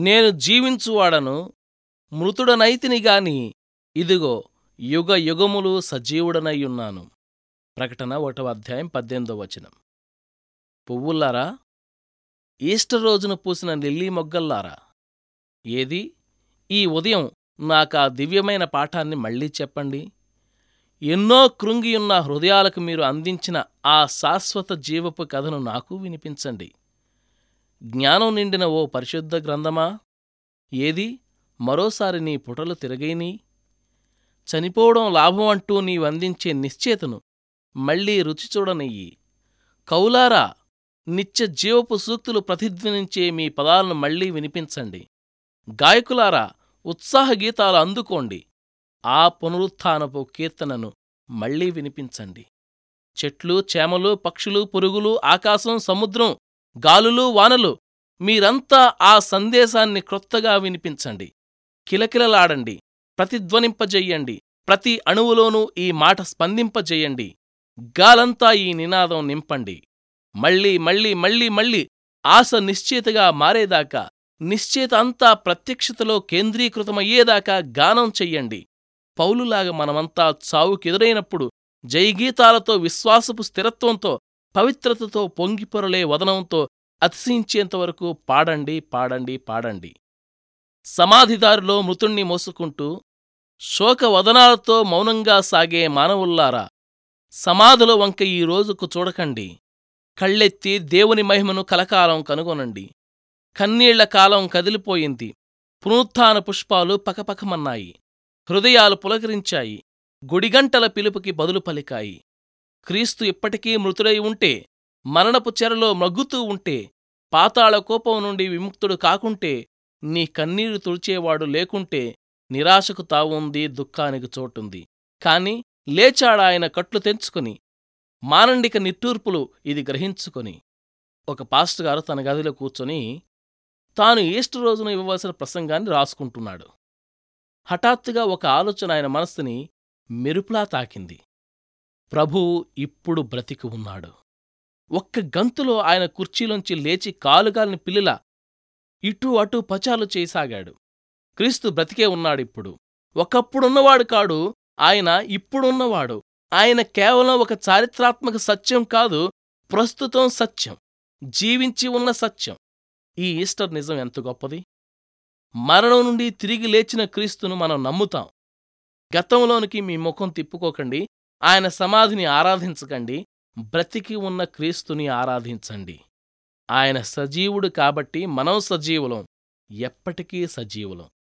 నేను జీవించువాడను మృతుడనైతిని గాని ఇదిగో యుగ యుగములు సజీవుడనయ్యున్నాను. ప్రకటన ఒకటవ అధ్యాయం పద్దెనిమిదో వచనం. పువ్వుల్లారా? ఈస్టర్ రోజున పూసిన లిల్లీ మొగ్గల్లారా? ఏది? ఈ ఉదయం నాకా దివ్యమైన పాఠాన్ని మళ్ళీ చెప్పండి. ఎన్నో కృంగియున్న హృదయాలకు మీరు అందించిన ఆ శాశ్వత జీవపు కథను నాకు వినిపించండి. జ్ఞానం నిండిన ఓ పరిశుద్ధ గ్రంథమా? ఏది? మరోసారి నీ పుటలు తిరగైనీ చనిపోవడం లాభం అంటూ నీవందించే నిశ్చేతను మళ్ళీ రుచి చూడనెయ్యి కౌలారా నిత్య జీవపు సూక్తులు ప్రతిధ్వనించే మీ పదాలను మళ్ళీ వినిపించండి. గాయకులారా ఉత్సాహగీతాలు అందుకోండి. ఆ పునరుత్థానపు కీర్తనను మళ్ళీ వినిపించండి. చెట్లు చేమలు పక్షులు పురుగులు ఆకాశం సముద్రం గాలులు వానలు మీరంతా ఆ సందేశాన్ని క్రొత్తగా వినిపించండి. కిలకిలలాడండి ప్రతిధ్వనింపజెయ్యండి ప్రతి అణువులోనూ ఈ మాట స్పందింపజెయ్యండి గాలంతా ఈ నినాదం నింపండి. మళ్ళీ మళ్ళీ మళ్ళీ మళ్ళీ ఆశ నిశ్చేతగా మారేదాకా నిశ్చేత అంతా ప్రత్యక్షతలో కేంద్రీకృతమయ్యేదాకా గానం చెయ్యండి. పౌలులాగా మనమంతా చావుకెదురైనప్పుడు జయగీతాలతో విశ్వాసపు స్థిరత్వంతో పవిత్రతతో పొంగిపొరలే వదనంతో అతిశయించేంతవరకు పాడండి పాడండి పాడండి. సమాధిదారిలో మృతుణ్ణి మోసుకుంటూ శోకవదనాలతో మౌనంగా సాగే మానవుల్లారా సమాధుల వంక ఈ రోజుకు చూడకండి. కళ్ళెత్తి దేవుని మహిమను కలకాలం కనుగొనండి. కన్నీళ్ళ కాలం కదిలిపోయింది. పునరుత్థాన పుష్పాలు పకపకమన్నాయి. హృదయాలు పులకరించాయి. గుడిగంటల పిలుపుకి బదులు పలికాయి. క్రీస్తు ఇప్పటికీ మృతుడై ఉంటే మరణపు చెరలో మగ్గుతూ ఉంటే పాతాళ కోపం నుండి విముక్తుడు కాకుంటే నీ కన్నీరు తుడిచేవాడు లేకుంటే నిరాశకు తావుంది దుఃఖానికి చోటుంది. కాని లేచాడాయన కట్లు తెంచుకుని మానండిక నిట్టూర్పులు ఇది గ్రహించుకొని. ఒక పాస్టర్ గారు తన గదిలో కూర్చొని తాను ఈస్టర్ రోజున ఇవ్వవలసిన ప్రసంగాన్ని రాసుకుంటున్నాడు. హఠాత్తుగా ఒక ఆలోచన ఆయన మనస్సుని మెరుపులా తాకింది. ప్రభువు ఇప్పుడు బ్రతికి ఉన్నాడు. ఒక్క గంతులో ఆయన కుర్చీలోంచి లేచి కాలుగాలిని పిల్లిలా ఇటూ అటూ పచాలు చేయసాగాడు. క్రీస్తు బ్రతికే ఉన్నాడిప్పుడు ఒకప్పుడున్నవాడు కాడు ఆయన ఇప్పుడున్నవాడు. ఆయన కేవలం ఒక చారిత్రాత్మక సత్యం కాదు ప్రస్తుతం సత్యం జీవించి ఉన్న సత్యం. ఈ ఈస్టర్ నిజం ఎంత గొప్పది? మరణం నుండి తిరిగి లేచిన క్రీస్తును మనం నమ్ముతాం. గతంలోనికి మీ ముఖం తిప్పుకోకండి ఆయన సమాధిని ఆరాధించకండి. బ్రతికి ఉన్న క్రీస్తుని ఆరాధించండి. ఆయన సజీవుడు కాబట్టి మనం సజీవులం. ఎప్పటికీ సజీవులం.